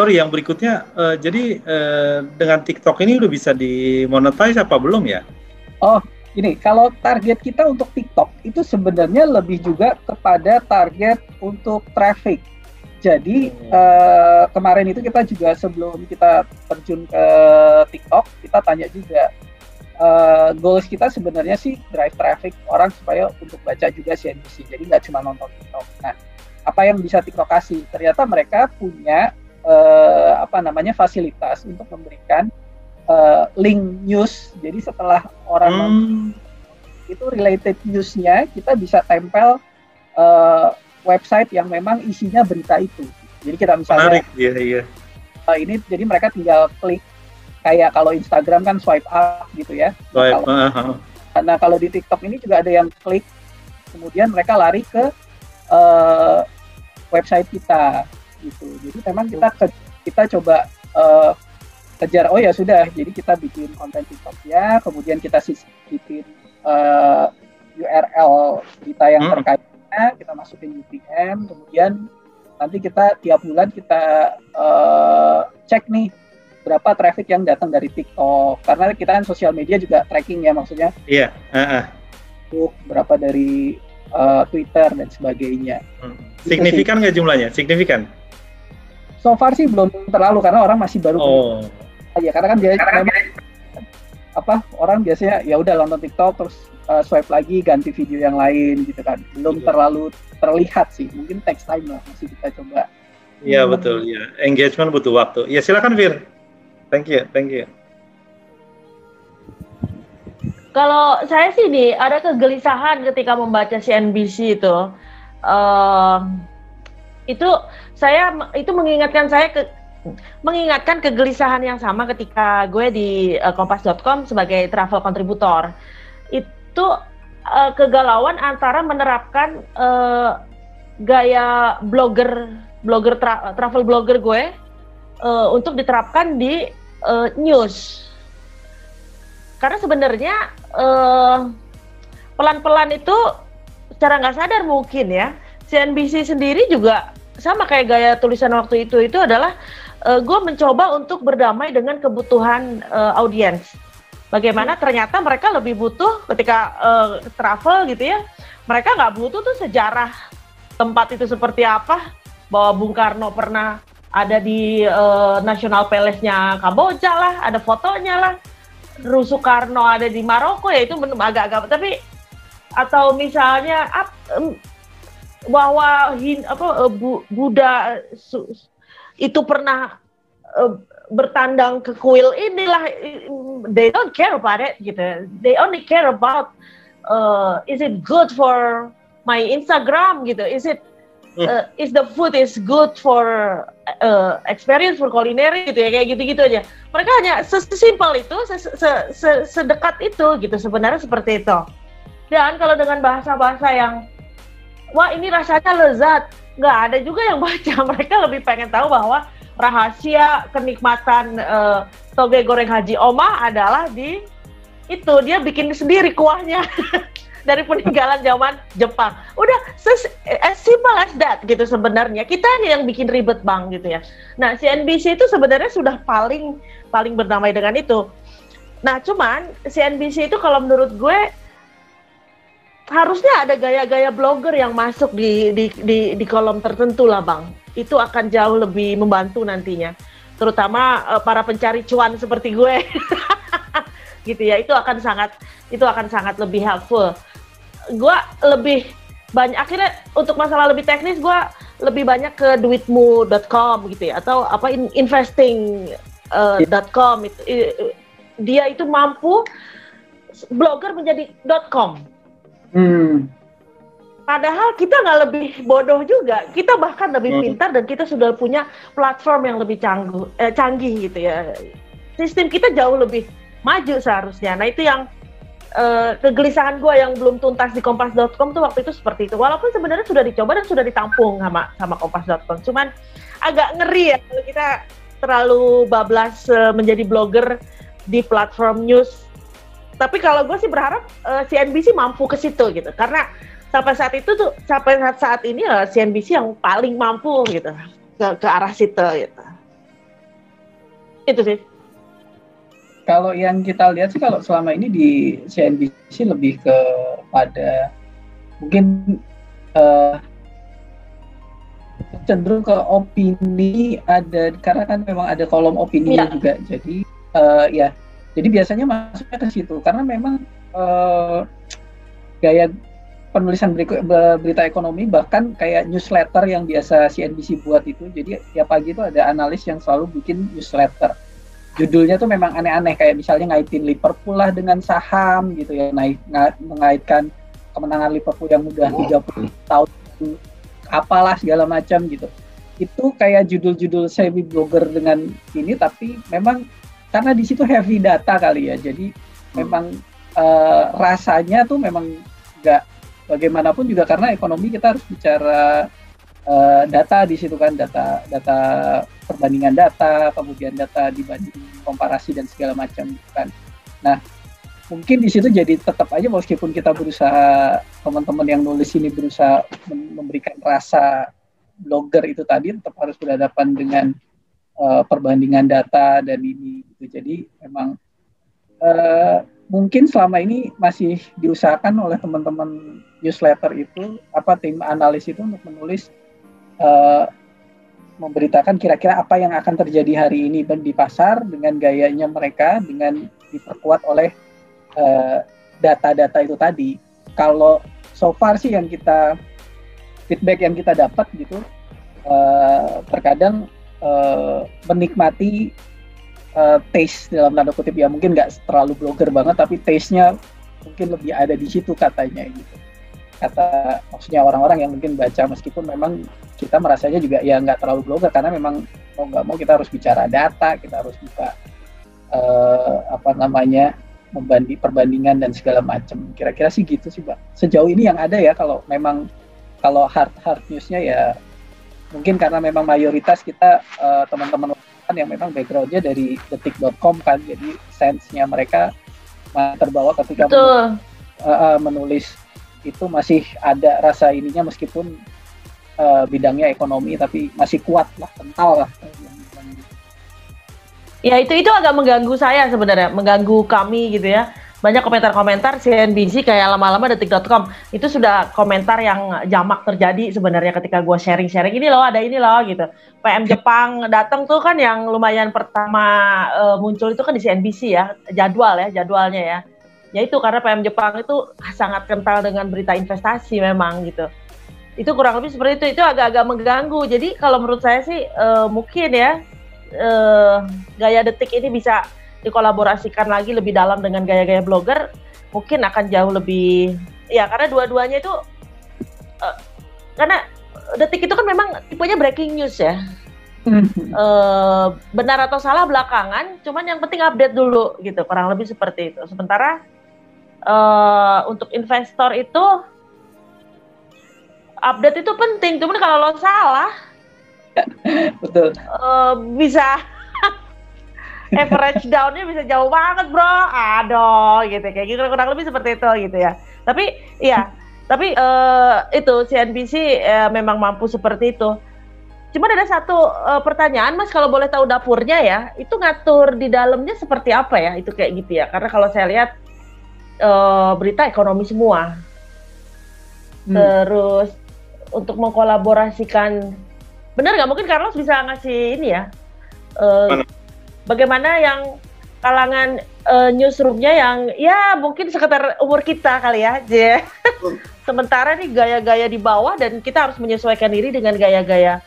sorry yang berikutnya uh, jadi uh, dengan TikTok ini udah bisa dimonetize apa belum ya? Oh, ini kalau target kita untuk TikTok itu sebenarnya lebih juga kepada target untuk traffic. Jadi hmm. uh, kemarin itu kita juga sebelum kita terjun ke TikTok kita tanya juga uh, goals kita sebenarnya sih drive traffic orang supaya untuk baca juga CNBC. Jadi nggak cuma nonton TikTok. Nah, apa yang bisa TikTok kasih? Ternyata mereka punya uh, apa namanya fasilitas untuk memberikan uh, link news. Jadi setelah orang hmm. itu related newsnya kita bisa tempel uh, website yang memang isinya berita itu. Jadi kita misalnya Menarik, iya iya. Uh, ini jadi mereka tinggal klik kayak kalau Instagram kan swipe up gitu ya. Swipe. Nah, kalau, uh, nah kalau di TikTok ini juga ada yang klik, kemudian mereka lari ke uh, website kita gitu. Jadi memang kita ke, kita coba uh, kejar oh ya sudah jadi kita bikin konten TikTok ya kemudian kita bikin uh, URL kita yang hmm. terkaitnya kita masukin UTM kemudian nanti kita tiap bulan kita uh, cek nih berapa traffic yang datang dari TikTok karena kita kan sosial media juga tracking ya maksudnya iya yeah. uh -uh. berapa dari uh, Twitter dan sebagainya hmm. signifikan nggak jumlahnya signifikan so far sih belum terlalu karena orang masih baru oh. ya karena kan dia karena memang, apa orang biasanya ya udah nonton TikTok terus uh, swipe lagi ganti video yang lain gitu kan belum yeah. terlalu terlihat sih mungkin text time lah masih kita coba iya hmm. betul ya engagement butuh waktu ya silakan Fir thank you thank you kalau saya sih nih ada kegelisahan ketika membaca CNBC itu uh, itu saya itu mengingatkan saya ke mengingatkan kegelisahan yang sama ketika gue di uh, kompas.com sebagai travel kontributor. Itu uh, kegalauan antara menerapkan uh, gaya blogger blogger tra travel blogger gue uh, untuk diterapkan di uh, news. Karena sebenarnya pelan-pelan uh, itu secara nggak sadar mungkin ya CNBC sendiri juga sama kayak gaya tulisan waktu itu itu adalah uh, gue mencoba untuk berdamai dengan kebutuhan uh, audiens. Bagaimana ternyata mereka lebih butuh ketika uh, travel gitu ya, mereka nggak butuh tuh sejarah tempat itu seperti apa, bahwa Bung Karno pernah ada di uh, National Palace-nya Kamboja lah, ada fotonya lah. Ru Soekarno ada di Maroko ya itu agak-agak tapi atau misalnya ap, bahwa hin, apa uh, bu, Buddha su, itu pernah uh, bertandang ke kuil inilah they don't care about it gitu. They only care about uh, is it good for my Instagram gitu. Is it uh, is the food is good for uh, experience for culinary gitu ya kayak gitu-gitu aja. Mereka hanya sesimpel itu sedekat itu gitu sebenarnya seperti itu. Dan kalau dengan bahasa-bahasa yang wah ini rasanya lezat. Nggak ada juga yang baca. Mereka lebih pengen tahu bahwa rahasia kenikmatan uh, toge goreng Haji Oma adalah di itu dia bikin sendiri kuahnya dari peninggalan zaman Jepang. Udah as simple as that gitu sebenarnya. Kita yang bikin ribet bang gitu ya. Nah CNBC itu sebenarnya sudah paling paling berdamai dengan itu. Nah cuman CNBC itu kalau menurut gue harusnya ada gaya-gaya blogger yang masuk di, di di di kolom tertentu lah bang. Itu akan jauh lebih membantu nantinya. Terutama uh, para pencari cuan seperti gue. Gitu ya itu akan sangat itu akan sangat lebih helpful. Gue lebih banyak akhirnya untuk masalah lebih teknis gue lebih banyak ke duitmu.com gitu ya atau apa investing.com uh, itu dia itu mampu blogger menjadi .com Hmm. Padahal kita nggak lebih bodoh juga, kita bahkan lebih hmm. pintar dan kita sudah punya platform yang lebih canggih, eh, canggih gitu ya. Sistem kita jauh lebih maju seharusnya. Nah itu yang uh, kegelisahan gue yang belum tuntas di kompas.com tuh waktu itu seperti itu. Walaupun sebenarnya sudah dicoba dan sudah ditampung sama sama kompas.com, cuman agak ngeri ya kalau kita terlalu bablas uh, menjadi blogger di platform news tapi kalau gue sih berharap uh, eh, CNBC mampu ke situ gitu karena sampai saat itu tuh sampai saat saat ini uh, eh, CNBC yang paling mampu gitu ke, ke arah situ gitu. Itu sih. Kalau yang kita lihat sih kalau selama ini di CNBC lebih ke pada mungkin uh, cenderung ke opini ada karena kan memang ada kolom opini ya. juga jadi uh, ya jadi biasanya masuknya ke situ karena memang uh, gaya penulisan berita ekonomi bahkan kayak newsletter yang biasa CNBC buat itu jadi tiap pagi itu ada analis yang selalu bikin newsletter. Judulnya tuh memang aneh-aneh kayak misalnya ngaitin Liverpool lah dengan saham gitu ya naik mengaitkan kemenangan Liverpool yang udah 30 tahun apalah segala macam gitu. Itu kayak judul-judul semi blogger dengan ini tapi memang karena di situ heavy data kali ya jadi hmm. memang uh, rasanya tuh memang nggak bagaimanapun juga karena ekonomi kita harus bicara uh, data di situ kan data data perbandingan data kemudian data dibanding komparasi dan segala macam gitu kan nah mungkin di situ jadi tetap aja meskipun kita berusaha teman-teman yang nulis ini berusaha memberikan rasa blogger itu tadi tetap harus berhadapan dengan uh, perbandingan data dan ini gitu jadi memang uh, mungkin selama ini masih diusahakan oleh teman-teman newsletter itu apa tim analis itu untuk menulis uh, memberitakan kira-kira apa yang akan terjadi hari ini di pasar dengan gayanya mereka dengan diperkuat oleh data data-data itu tadi. Kalau so far sih yang kita feedback yang kita dapat gitu uh, terkadang uh, menikmati uh, taste dalam tanda kutip ya. Mungkin nggak terlalu blogger banget tapi taste-nya mungkin lebih ada di situ katanya gitu. Kata maksudnya orang-orang yang mungkin baca meskipun memang kita merasanya juga ya nggak terlalu blogger karena memang mau nggak mau kita harus bicara data kita harus buka uh, apa namanya membanding perbandingan dan segala macam kira-kira sih gitu sih pak sejauh ini yang ada ya kalau memang kalau hard hard newsnya ya mungkin karena memang mayoritas kita uh, teman-teman yang memang backgroundnya dari detik.com kan jadi sense-nya mereka terbawa ketika menulis, uh, menulis itu masih ada rasa ininya meskipun uh, bidangnya ekonomi tapi masih kuat lah kental lah. Ya itu itu agak mengganggu saya sebenarnya mengganggu kami gitu ya banyak komentar-komentar CNBC kayak lama-lama detik.com itu sudah komentar yang jamak terjadi sebenarnya ketika gue sharing-sharing. Ini loh ada ini loh gitu. PM Jepang datang tuh kan yang lumayan pertama uh, muncul itu kan di CNBC ya jadwal ya jadwalnya ya. Ya itu karena PM Jepang itu sangat kental dengan berita investasi memang gitu. Itu kurang lebih seperti itu itu agak-agak mengganggu. Jadi kalau menurut saya sih uh, mungkin ya uh, gaya detik ini bisa dikolaborasikan lagi lebih dalam dengan gaya-gaya blogger mungkin akan jauh lebih ya karena dua-duanya itu uh, karena detik itu kan memang tipenya breaking news ya. Uh, benar atau salah belakangan cuman yang penting update dulu gitu kurang lebih seperti itu. Sementara uh, untuk investor itu update itu penting cuman kalau lo salah betul. uh, bisa average downnya bisa jauh banget bro. Aduh gitu. Kayak gitu kurang lebih seperti itu gitu ya. Tapi iya. Tapi uh, itu CNBC uh, eh, memang mampu seperti itu. Cuma ada satu uh, pertanyaan mas kalau boleh tahu dapurnya ya itu ngatur di dalamnya seperti apa ya? Itu kayak gitu ya. Karena kalau saya lihat uh, berita ekonomi semua. Hmm. terus untuk mengkolaborasikan benar nggak? Mungkin Carlos bisa ngasih ini ya. Uh, bagaimana yang kalangan uh, newsroomnya yang ya mungkin sekitar umur kita kali ya, J. Sementara nih gaya-gaya di bawah dan kita harus menyesuaikan diri dengan gaya-gaya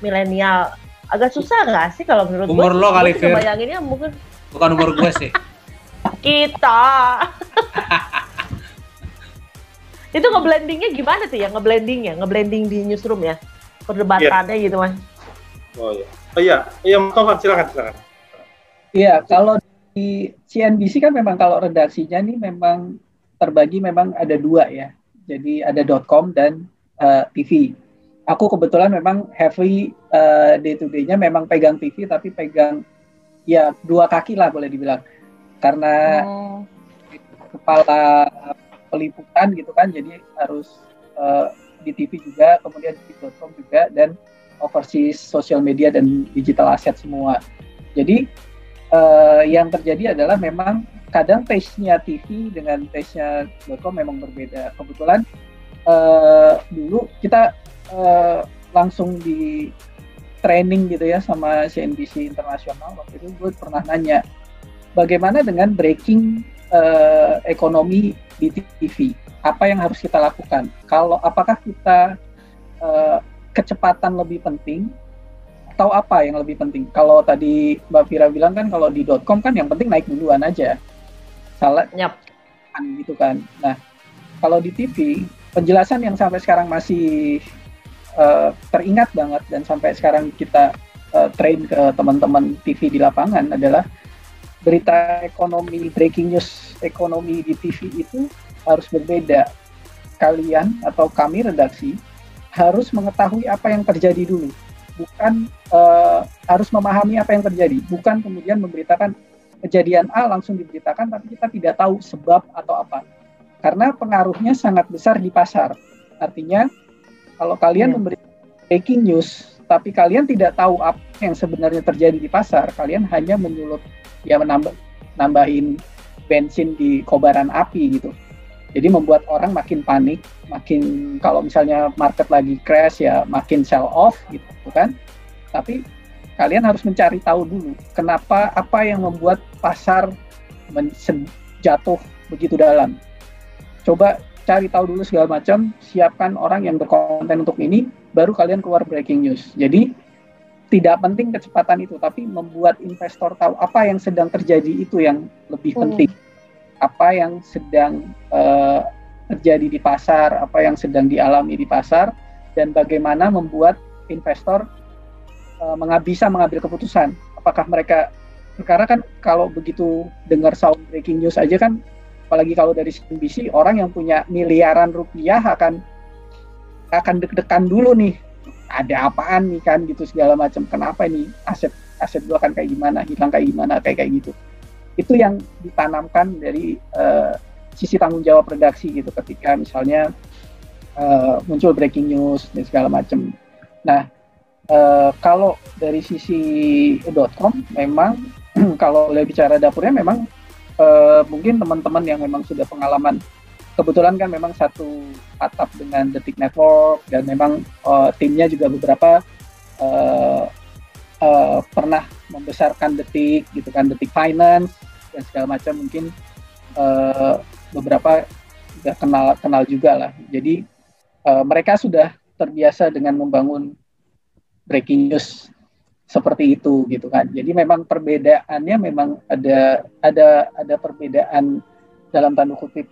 milenial. Agak susah nggak sih kalau menurut umur gue? lo kali Fir. Bayanginnya mungkin bukan umur gue sih. kita. itu ngeblendingnya gimana tuh ya ngeblendingnya ngeblending di newsroom ya perdebatannya yeah. gitu mas oh iya oh iya iya silakan silakan Iya, kalau di CNBC kan memang kalau redaksinya nih memang terbagi memang ada dua ya. Jadi ada .com dan uh, eh, TV. Aku kebetulan memang heavy uh, day to day-nya memang pegang TV tapi pegang ya dua kaki lah boleh dibilang. Karena oh. kepala peliputan gitu kan jadi harus uh, di TV juga, kemudian di .com juga dan overseas social media dan digital asset semua. Jadi uh, yang terjadi adalah memang kadang taste-nya TV dengan taste-nya .com memang berbeda. Kebetulan uh, dulu kita uh, langsung di training gitu ya sama CNBC internasional waktu itu gue pernah nanya bagaimana dengan breaking uh, ekonomi di TV apa yang harus kita lakukan? Kalau apakah kita uh, kecepatan lebih penting atau apa yang lebih penting kalau tadi Mbak Vira bilang kan kalau di .com kan yang penting naik duluan aja salah yep. gitu kan nah kalau di TV penjelasan yang sampai sekarang masih uh, teringat banget dan sampai sekarang kita uh, train ke teman-teman TV di lapangan adalah berita ekonomi breaking news ekonomi di TV itu harus berbeda. Kalian atau kami redaksi harus mengetahui apa yang terjadi dulu, bukan uh, harus memahami apa yang terjadi, bukan kemudian memberitakan kejadian A langsung diberitakan tapi kita tidak tahu sebab atau apa. Karena pengaruhnya sangat besar di pasar. Artinya kalau kalian hmm. memberi breaking news, tapi kalian tidak tahu apa yang sebenarnya terjadi di pasar, kalian hanya menyulut ya menambah nambahin bensin di kobaran api gitu. Jadi membuat orang makin panik, makin kalau misalnya market lagi crash ya makin sell off gitu kan. Tapi kalian harus mencari tahu dulu kenapa apa yang membuat pasar jatuh begitu dalam. Coba cari tahu dulu segala macam, siapkan orang yang berkonten untuk ini, baru kalian keluar breaking news. Jadi tidak penting kecepatan itu, tapi membuat investor tahu apa yang sedang terjadi itu yang lebih hmm. penting. Apa yang sedang uh, terjadi di pasar, apa yang sedang dialami di pasar, dan bagaimana membuat investor uh, bisa mengambil keputusan. Apakah mereka karena kan kalau begitu dengar sound breaking news aja kan apalagi kalau dari CNBC orang yang punya miliaran rupiah akan akan deg-degan dulu nih. Ada apaan nih kan gitu segala macam. Kenapa ini aset aset gua akan kayak gimana hilang kayak gimana kayak kayak gitu. Itu yang ditanamkan dari uh, sisi tanggung jawab redaksi gitu. Ketika misalnya uh, muncul breaking news dan segala macam nah uh, kalau dari sisi .com memang kalau lebih bicara dapurnya memang uh, mungkin teman-teman yang memang sudah pengalaman kebetulan kan memang satu atap dengan Detik Network dan memang uh, timnya juga beberapa uh, uh, pernah membesarkan Detik gitu kan Detik Finance dan segala macam mungkin uh, beberapa sudah kenal kenal juga lah. Jadi uh, mereka sudah terbiasa dengan membangun breaking news seperti itu gitu kan. Jadi memang perbedaannya memang ada ada ada perbedaan dalam tanda kutip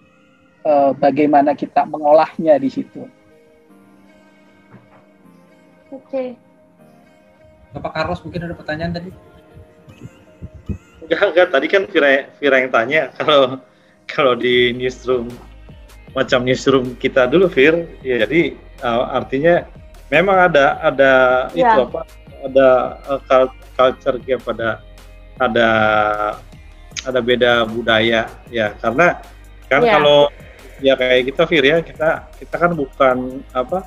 uh, bagaimana kita mengolahnya di situ. Oke. Okay. Bapak Carlos mungkin ada pertanyaan tadi? Enggak, enggak. Tadi kan Vira, Vira yang tanya kalau kalau di newsroom macam newsroom kita dulu, Vir. Ya, jadi uh, artinya memang ada ada ya. itu apa ada uh, culture gap pada ada ada beda budaya ya karena kan yeah. kalau ya kayak kita Fir ya kita kita kan bukan apa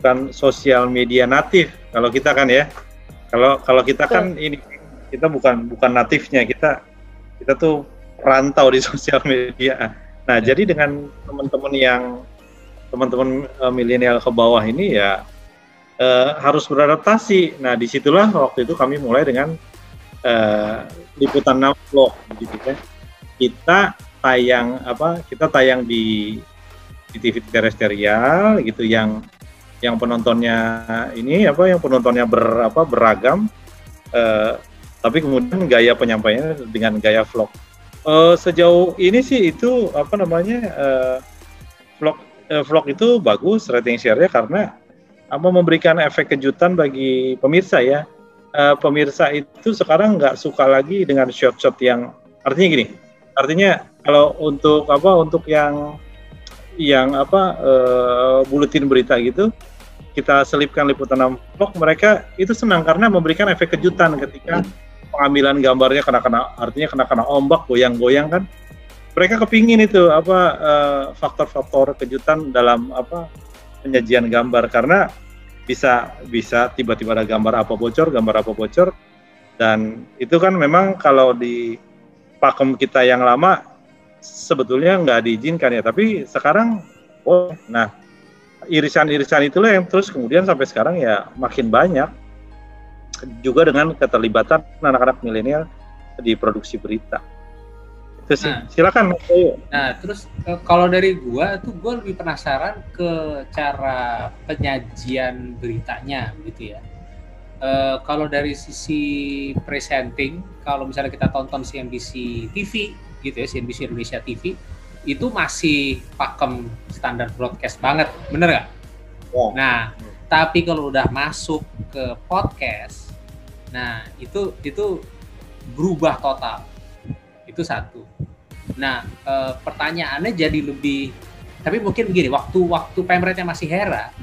bukan sosial media natif kalau kita kan ya kalau kalau kita kan ini kita bukan bukan natifnya kita kita tuh rantau di sosial media nah yeah. jadi dengan teman-teman yang teman-teman uh, milenial ke bawah ini ya uh, harus beradaptasi. Nah, di situlah waktu itu kami mulai dengan uh, liputan vlog, gitu kan. Kita tayang apa? Kita tayang di di TV terestrial gitu yang yang penontonnya ini apa yang penontonnya ber apa beragam uh, tapi kemudian gaya penyampaiannya dengan gaya vlog uh, sejauh ini sih itu apa namanya uh, vlog uh, vlog itu bagus rating share-nya karena apa memberikan efek kejutan bagi pemirsa ya. Uh, pemirsa itu sekarang nggak suka lagi dengan shot-shot yang artinya gini. Artinya kalau untuk apa untuk yang yang apa uh, buletin berita gitu kita selipkan liputan vlog mereka itu senang karena memberikan efek kejutan ketika pengambilan gambarnya kena kena artinya kena kena ombak goyang-goyang kan. Mereka kepingin itu apa uh, faktor-faktor kejutan dalam apa penyajian gambar. Karena bisa bisa tiba-tiba ada gambar apa bocor, gambar apa bocor, Dan itu kan memang kalau di pakem kita yang lama sebetulnya nggak diizinkan ya, tapi sekarang oh nah irisan-irisan itulah yang terus kemudian sampai sekarang ya makin banyak juga dengan keterlibatan anak-anak milenial di produksi berita. Itu sih. Nah, silakan. Nah, terus eh, kalau dari gua tuh gua lebih penasaran ke cara penyajian beritanya gitu ya. Uh, kalau dari sisi presenting, kalau misalnya kita tonton CNBC TV gitu ya, CNBC Indonesia TV, itu masih pakem standar broadcast banget, bener nggak? Oh. Nah, tapi kalau udah masuk ke podcast, nah itu itu berubah total. Itu satu. Nah, e, pertanyaannya jadi lebih, tapi mungkin begini, waktu-waktu pemretnya masih Hera,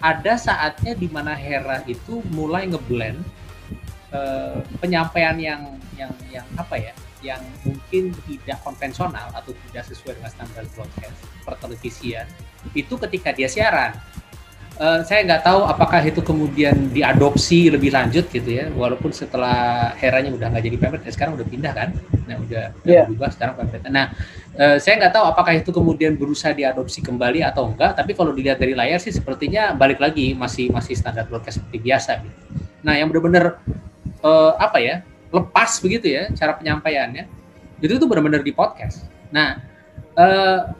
ada saatnya di mana Hera itu mulai ngeblend uh, penyampaian yang yang yang apa ya yang mungkin tidak konvensional atau tidak sesuai dengan standar broadcast pertelevisian itu ketika dia siaran uh, saya nggak tahu apakah itu kemudian diadopsi lebih lanjut gitu ya walaupun setelah heranya udah nggak jadi pemret ya sekarang udah pindah kan? Nah udah, yeah. berubah sekarang pemret nah uh, saya nggak tahu apakah itu kemudian berusaha diadopsi kembali atau enggak tapi kalau dilihat dari layar sih sepertinya balik lagi masih masih standar broadcast seperti biasa gitu. Nah yang benar-benar uh, apa ya lepas begitu ya cara penyampaiannya itu tuh benar-benar di podcast. Nah uh,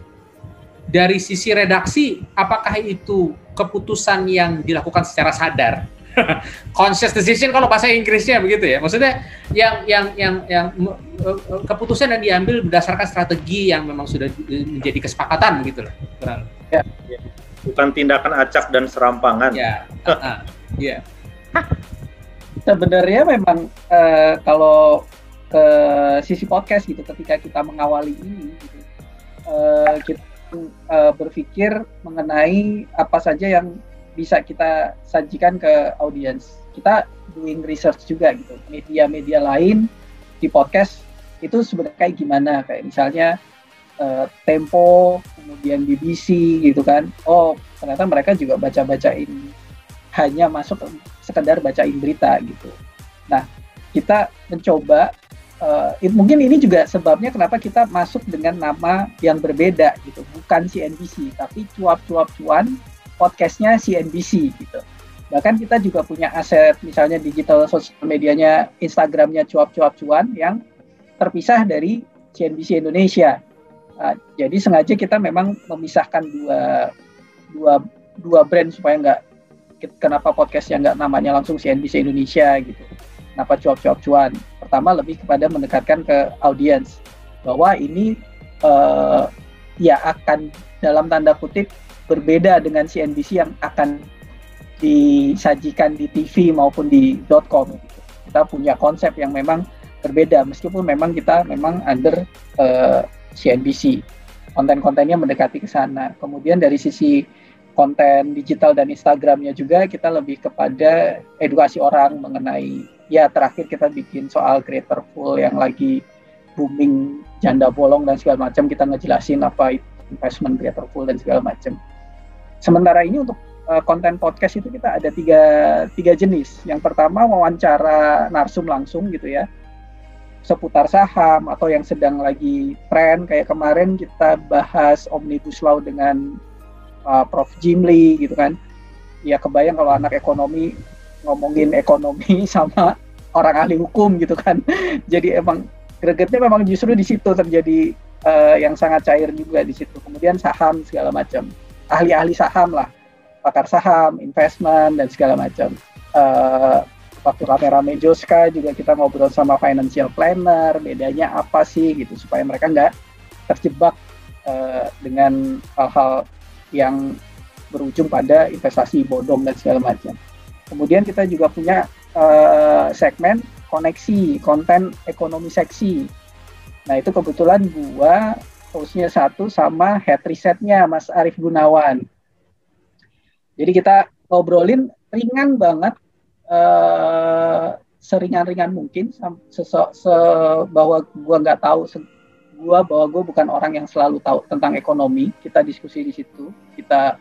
dari sisi redaksi apakah itu keputusan yang dilakukan secara sadar. Conscious decision kalau bahasa Inggrisnya begitu ya. Maksudnya yang yang yang yang uh, keputusan yang diambil berdasarkan strategi yang memang sudah menjadi kesepakatan begitu loh ya, ya. bukan tindakan acak dan serampangan. Ya uh, ya. Sebenarnya memang uh, kalau ke sisi podcast gitu ketika kita mengawali ini gitu, uh, kita uh, berpikir mengenai apa saja yang bisa kita sajikan ke audiens. Kita doing research juga gitu. Media-media lain di podcast itu sebenarnya kayak gimana? Kayak misalnya uh, Tempo kemudian BBC gitu kan. Oh ternyata mereka juga baca-bacain. Hanya masuk sekedar bacain berita gitu. Nah, kita mencoba uh, mungkin ini juga sebabnya kenapa kita masuk dengan nama yang berbeda gitu, bukan CNBC tapi cuap-cuap cuan podcastnya CNBC gitu. Bahkan kita juga punya aset misalnya digital sosial medianya Instagramnya cuap-cuap cuan yang terpisah dari CNBC Indonesia. Uh, jadi sengaja kita memang memisahkan dua dua dua brand supaya nggak kenapa podcastnya nggak namanya langsung CNBC Indonesia gitu kenapa cuap-cuap cuan pertama lebih kepada mendekatkan ke audiens. Bahwa ini uh, ya akan dalam tanda kutip berbeda dengan CNBC yang akan disajikan di TV maupun di .com kita punya konsep yang memang berbeda meskipun memang kita memang under uh, eh, CNBC konten-kontennya mendekati ke sana. Kemudian dari sisi konten digital dan Instagramnya juga kita lebih kepada edukasi orang mengenai ya terakhir kita bikin soal creator full yang lagi booming janda bolong dan segala macam kita ngejelasin apa investment creator full dan segala macam. Sementara ini untuk uh, konten podcast itu kita ada tiga, tiga jenis. Yang pertama wawancara narsum langsung gitu ya seputar saham atau yang sedang lagi tren kayak kemarin kita bahas omnibus law dengan uh, Prof. Jimli gitu kan. Ya kebayang kalau anak ekonomi ngomongin ekonomi sama orang ahli hukum gitu kan. Jadi emang gregetnya memang justru di situ terjadi uh, yang sangat cair juga di situ. Kemudian saham segala macam. Ahli-ahli saham lah. Pakar saham investment dan segala macam. Uh, waktu rame-rame Joska juga kita ngobrol sama financial planner bedanya apa sih gitu supaya mereka nggak terjebak uh, dengan hal-hal yang berujung pada investasi bodong dan segala macam. Kemudian kita juga punya uh, segmen koneksi konten ekonomi seksi. Nah itu kebetulan gua hostnya satu sama head risetnya Mas Arief Gunawan. Jadi kita ngobrolin ringan banget, uh, seringan-ringan mungkin, se, se bahwa gua nggak tahu gue bahwa gue bukan orang yang selalu tahu tentang ekonomi. Kita diskusi di situ. Kita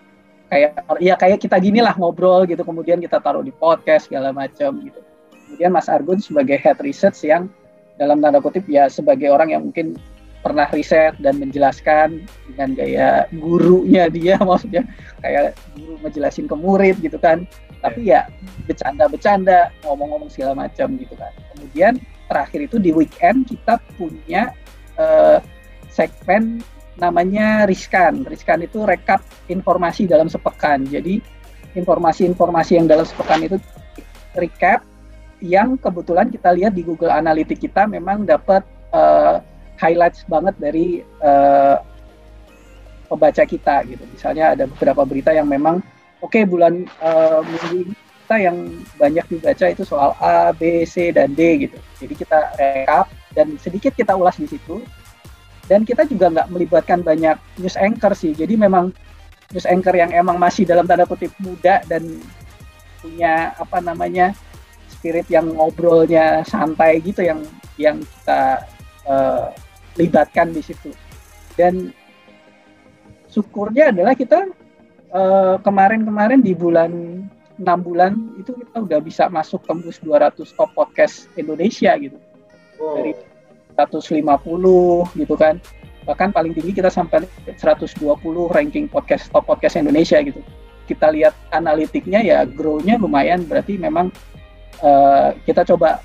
kayak ya kayak kita gini lah ngobrol gitu. Kemudian kita taruh di podcast segala macam gitu. Kemudian Mas Argun sebagai head research yang dalam tanda kutip ya sebagai orang yang mungkin pernah riset dan menjelaskan dengan gaya gurunya dia maksudnya kayak guru ngejelasin ke murid gitu kan. Tapi ya bercanda-bercanda ngomong-ngomong segala macam gitu kan. Kemudian terakhir itu di weekend kita punya uh, segmen namanya riskan riskan itu rekap informasi dalam sepekan jadi informasi-informasi yang dalam sepekan itu recap yang kebetulan kita lihat di Google Analytics kita memang dapat uh, highlights banget dari uh, pembaca kita gitu. Misalnya ada beberapa berita yang memang oke okay, bulan uh, minggu kita yang banyak dibaca itu soal A, B, C dan D gitu. Jadi kita rekap dan sedikit kita ulas di situ. Dan kita juga nggak melibatkan banyak news anchor sih. Jadi memang news anchor yang emang masih dalam tanda kutip muda dan punya apa namanya spirit yang ngobrolnya santai gitu yang yang kita uh, libatkan di situ dan syukurnya adalah kita kemarin eh, kemarin-kemarin di bulan enam bulan itu kita udah bisa masuk tembus 200 top podcast Indonesia gitu wow. dari 150 gitu kan bahkan paling tinggi kita sampai 120 ranking podcast top podcast Indonesia gitu kita lihat analitiknya ya grow-nya lumayan berarti memang uh, kita coba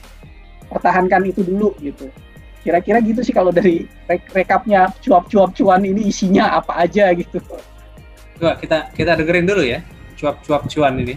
pertahankan itu dulu gitu. Kira-kira gitu sih kalau dari re rekapnya cuap-cuap cuan ini isinya apa aja gitu. Coba kita kita dengerin dulu ya cuap-cuap cuan ini.